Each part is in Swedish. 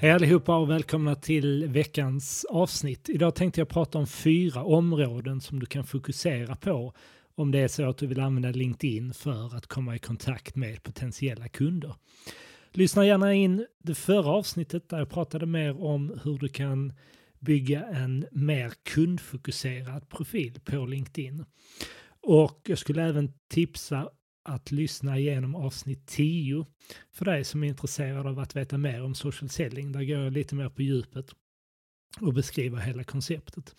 Hej allihopa och välkomna till veckans avsnitt. Idag tänkte jag prata om fyra områden som du kan fokusera på om det är så att du vill använda LinkedIn för att komma i kontakt med potentiella kunder. Lyssna gärna in det förra avsnittet där jag pratade mer om hur du kan bygga en mer kundfokuserad profil på LinkedIn. Och jag skulle även tipsa att lyssna igenom avsnitt 10 för dig som är intresserad av att veta mer om social selling. Där går jag lite mer på djupet och beskriver hela konceptet.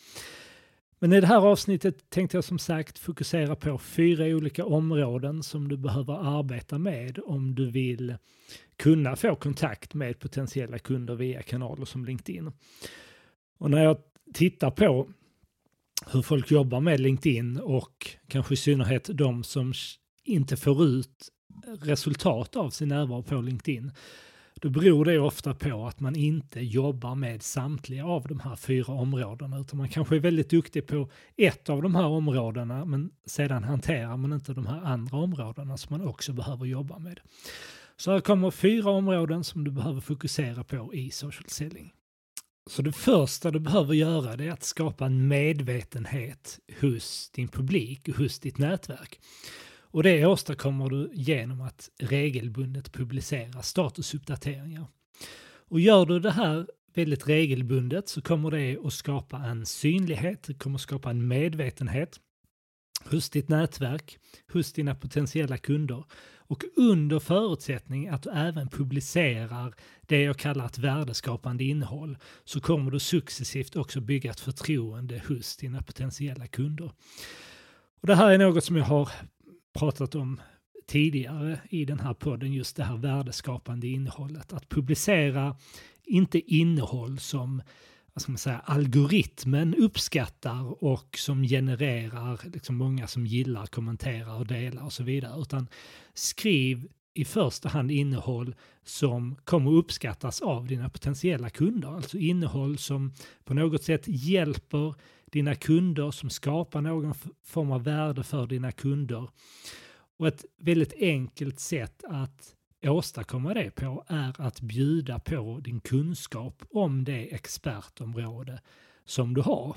Men i det här avsnittet tänkte jag som sagt fokusera på fyra olika områden som du behöver arbeta med om du vill kunna få kontakt med potentiella kunder via kanaler som LinkedIn. Och när jag tittar på hur folk jobbar med LinkedIn och kanske i synnerhet de som inte får ut resultat av sin närvaro på LinkedIn, då beror det ofta på att man inte jobbar med samtliga av de här fyra områdena, utan man kanske är väldigt duktig på ett av de här områdena, men sedan hanterar man inte de här andra områdena som man också behöver jobba med. Så här kommer fyra områden som du behöver fokusera på i social selling. Så det första du behöver göra är att skapa en medvetenhet hos din publik och hos ditt nätverk. Och det åstadkommer du genom att regelbundet publicera statusuppdateringar. Och gör du det här väldigt regelbundet så kommer det att skapa en synlighet, det kommer skapa en medvetenhet hos ditt nätverk, hos dina potentiella kunder och under förutsättning att du även publicerar det jag kallar ett värdeskapande innehåll så kommer du successivt också bygga ett förtroende hos dina potentiella kunder. Och det här är något som jag har pratat om tidigare i den här podden, just det här värdeskapande innehållet. Att publicera inte innehåll som vad ska man säga, algoritmen uppskattar och som genererar liksom många som gillar, kommenterar och delar och så vidare. Utan skriv i första hand innehåll som kommer uppskattas av dina potentiella kunder. Alltså innehåll som på något sätt hjälper dina kunder, som skapar någon form av värde för dina kunder. Och ett väldigt enkelt sätt att åstadkomma det på är att bjuda på din kunskap om det expertområde som du har.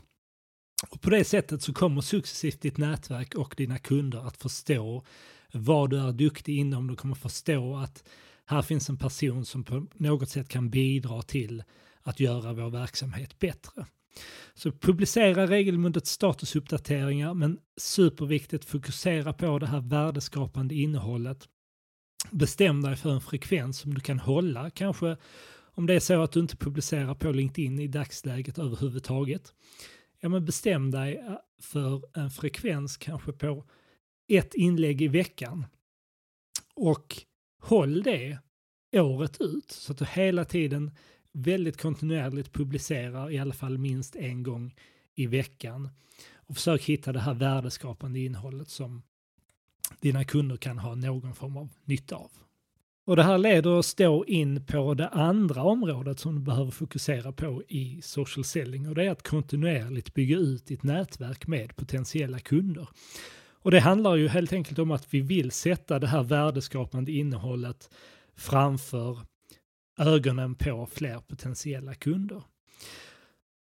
Och på det sättet så kommer successivt ditt nätverk och dina kunder att förstå vad du är duktig inom. Du kommer förstå att här finns en person som på något sätt kan bidra till att göra vår verksamhet bättre. Så publicera regelbundet statusuppdateringar men superviktigt fokusera på det här värdeskapande innehållet. Bestäm dig för en frekvens som du kan hålla kanske om det är så att du inte publicerar på LinkedIn i dagsläget överhuvudtaget. Ja men bestäm dig eh, för en frekvens kanske på ett inlägg i veckan och håll det året ut så att du hela tiden väldigt kontinuerligt publicerar i alla fall minst en gång i veckan. Och försök hitta det här värdeskapande innehållet som dina kunder kan ha någon form av nytta av. Och det här leder oss då in på det andra området som du behöver fokusera på i social selling och det är att kontinuerligt bygga ut ditt nätverk med potentiella kunder. Och det handlar ju helt enkelt om att vi vill sätta det här värdeskapande innehållet framför ögonen på fler potentiella kunder.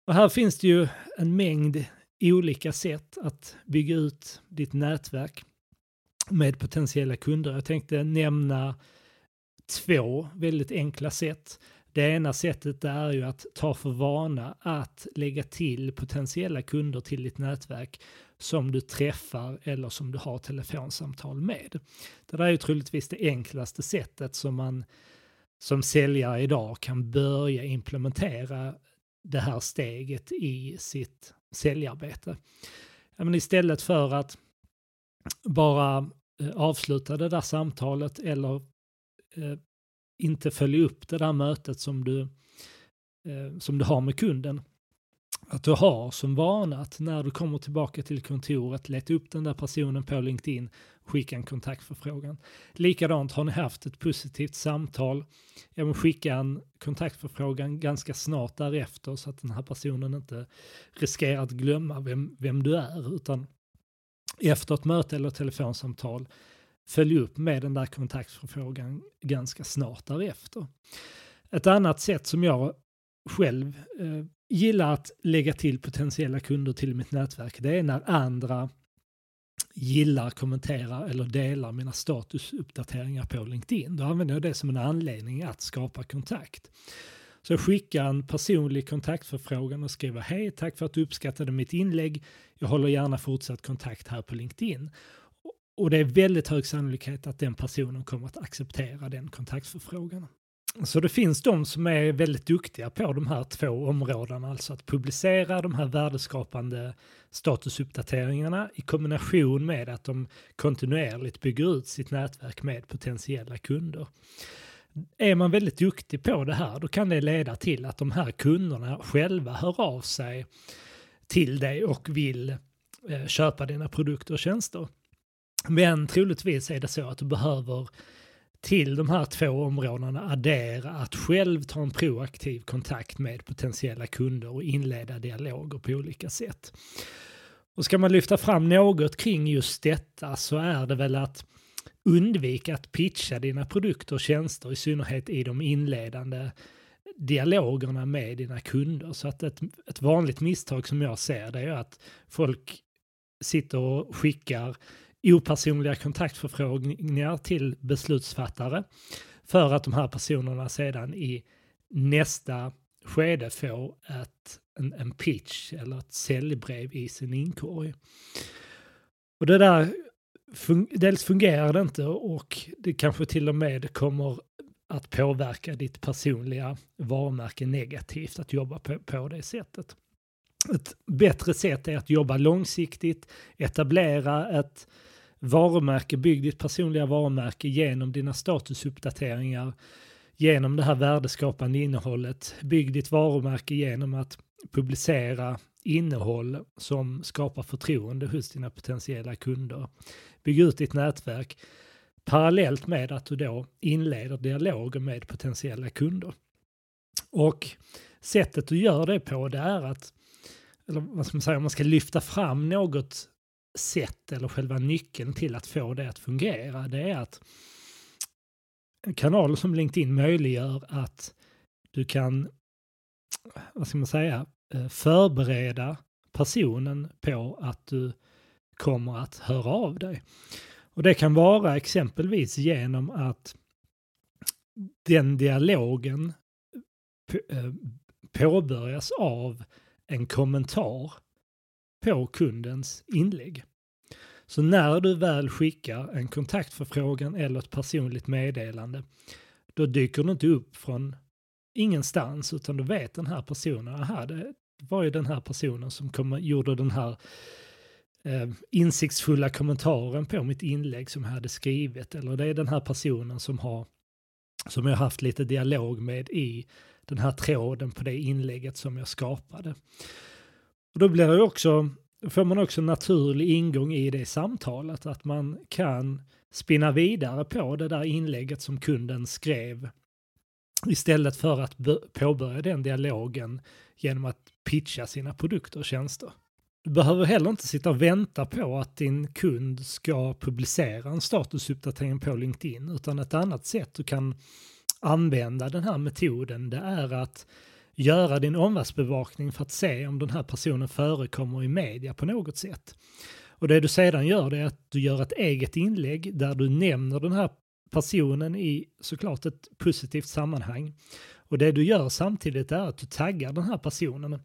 Och här finns det ju en mängd olika sätt att bygga ut ditt nätverk med potentiella kunder. Jag tänkte nämna två väldigt enkla sätt. Det ena sättet är ju att ta för vana att lägga till potentiella kunder till ditt nätverk som du träffar eller som du har telefonsamtal med. Det där är ju troligtvis det enklaste sättet som man som säljare idag kan börja implementera det här steget i sitt säljarbete. men istället för att bara eh, avsluta det där samtalet eller eh, inte följa upp det där mötet som du, eh, som du har med kunden. Att du har som vana att när du kommer tillbaka till kontoret, leta upp den där personen på LinkedIn, skicka en kontaktförfrågan. Likadant, har ni haft ett positivt samtal, ja, men skicka en kontaktförfrågan ganska snart därefter så att den här personen inte riskerar att glömma vem, vem du är, utan efter ett möte eller telefonsamtal följ upp med den där kontaktförfrågan ganska snart därefter. Ett annat sätt som jag själv eh, gillar att lägga till potentiella kunder till mitt nätverk, det är när andra gillar, kommenterar eller delar mina statusuppdateringar på LinkedIn. Då använder jag det som en anledning att skapa kontakt. Så jag skickar en personlig kontaktförfrågan och skriver hej, tack för att du uppskattade mitt inlägg. Jag håller gärna fortsatt kontakt här på LinkedIn. Och det är väldigt hög sannolikhet att den personen kommer att acceptera den kontaktförfrågan. Så det finns de som är väldigt duktiga på de här två områdena, alltså att publicera de här värdeskapande statusuppdateringarna i kombination med att de kontinuerligt bygger ut sitt nätverk med potentiella kunder. Är man väldigt duktig på det här, då kan det leda till att de här kunderna själva hör av sig till dig och vill eh, köpa dina produkter och tjänster. Men troligtvis är det så att du behöver till de här två områdena addera att själv ta en proaktiv kontakt med potentiella kunder och inleda dialoger på olika sätt. Och ska man lyfta fram något kring just detta så är det väl att undvika att pitcha dina produkter och tjänster, i synnerhet i de inledande dialogerna med dina kunder. Så att ett, ett vanligt misstag som jag ser det är att folk sitter och skickar opersonliga kontaktförfrågningar till beslutsfattare för att de här personerna sedan i nästa skede får ett, en, en pitch eller ett säljbrev i sin inkorg. Och det där, fun dels fungerar det inte och det kanske till och med kommer att påverka ditt personliga varumärke negativt att jobba på, på det sättet. Ett bättre sätt är att jobba långsiktigt, etablera ett varumärke, bygg ditt personliga varumärke genom dina statusuppdateringar, genom det här värdeskapande innehållet. Bygg ditt varumärke genom att publicera innehåll som skapar förtroende hos dina potentiella kunder. Bygg ut ditt nätverk parallellt med att du då inleder dialoger med potentiella kunder. Och sättet du gör det på det är att, eller vad ska man säga, om man ska lyfta fram något sätt eller själva nyckeln till att få det att fungera, det är att kanaler som LinkedIn möjliggör att du kan, vad ska man säga, eh, förbereda personen på att du kommer att höra av dig. Och det kan vara exempelvis genom att den dialogen eh, påbörjas av en kommentar på kundens inlägg. Så när du väl skickar en kontaktförfrågan eller ett personligt meddelande, då dyker du inte upp från ingenstans, utan du vet den här personen, aha, det var ju den här personen som kom, gjorde den här eh, insiktsfulla kommentaren på mitt inlägg som jag hade skrivit, eller det är den här personen som har som jag haft lite dialog med i den här tråden på det inlägget som jag skapade. Och då blir det också, får man också en naturlig ingång i det samtalet, att man kan spinna vidare på det där inlägget som kunden skrev istället för att påbörja den dialogen genom att pitcha sina produkter och tjänster. Du behöver heller inte sitta och vänta på att din kund ska publicera en statusuppdatering på LinkedIn, utan ett annat sätt du kan använda den här metoden det är att göra din omvärldsbevakning för att se om den här personen förekommer i media på något sätt. Och det du sedan gör det är att du gör ett eget inlägg där du nämner den här personen i såklart ett positivt sammanhang. Och det du gör samtidigt är att du taggar den här personen.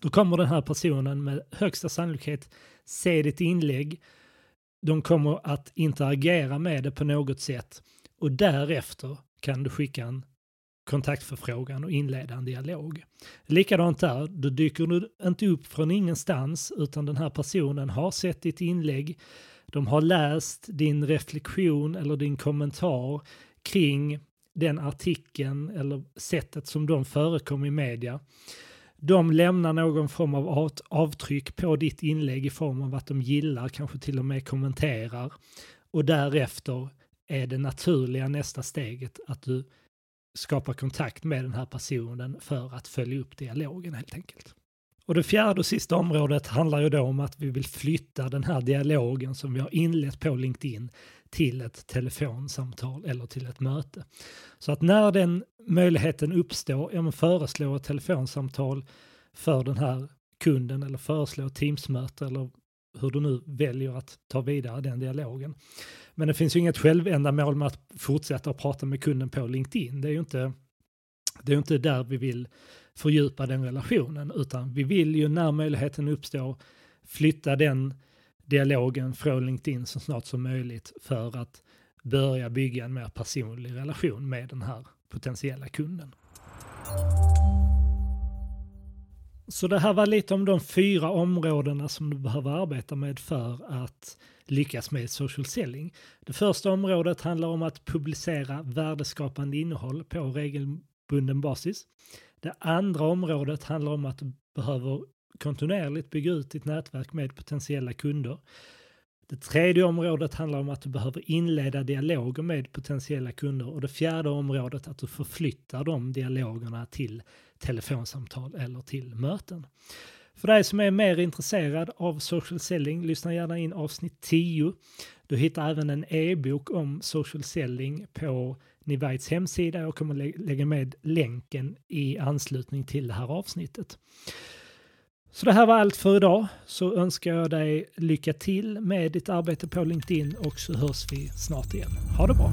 Då kommer den här personen med högsta sannolikhet se ditt inlägg. De kommer att interagera med det på något sätt och därefter kan du skicka en kontaktförfrågan och inleda en dialog. Likadant där, då dyker du inte upp från ingenstans utan den här personen har sett ditt inlägg, de har läst din reflektion eller din kommentar kring den artikeln eller sättet som de förekom i media. De lämnar någon form av avtryck på ditt inlägg i form av att de gillar, kanske till och med kommenterar. Och därefter är det naturliga nästa steget att du skapa kontakt med den här personen för att följa upp dialogen helt enkelt. Och det fjärde och sista området handlar ju då om att vi vill flytta den här dialogen som vi har inlett på LinkedIn till ett telefonsamtal eller till ett möte. Så att när den möjligheten uppstår, ja men föreslå ett telefonsamtal för den här kunden eller föreslå ett Teamsmöte eller hur du nu väljer att ta vidare den dialogen. Men det finns ju inget självändamål med att fortsätta att prata med kunden på LinkedIn. Det är ju inte, det är inte där vi vill fördjupa den relationen, utan vi vill ju när möjligheten uppstår flytta den dialogen från LinkedIn så snart som möjligt för att börja bygga en mer personlig relation med den här potentiella kunden. Så det här var lite om de fyra områdena som du behöver arbeta med för att lyckas med social selling. Det första området handlar om att publicera värdeskapande innehåll på regelbunden basis. Det andra området handlar om att du behöver kontinuerligt bygga ut ditt nätverk med potentiella kunder. Det tredje området handlar om att du behöver inleda dialoger med potentiella kunder och det fjärde området att du förflyttar de dialogerna till telefonsamtal eller till möten. För dig som är mer intresserad av social selling, lyssna gärna in avsnitt 10. Du hittar även en e-bok om social selling på Nivites hemsida. Jag kommer lägga med länken i anslutning till det här avsnittet. Så det här var allt för idag. Så önskar jag dig lycka till med ditt arbete på LinkedIn och så hörs vi snart igen. Ha det bra!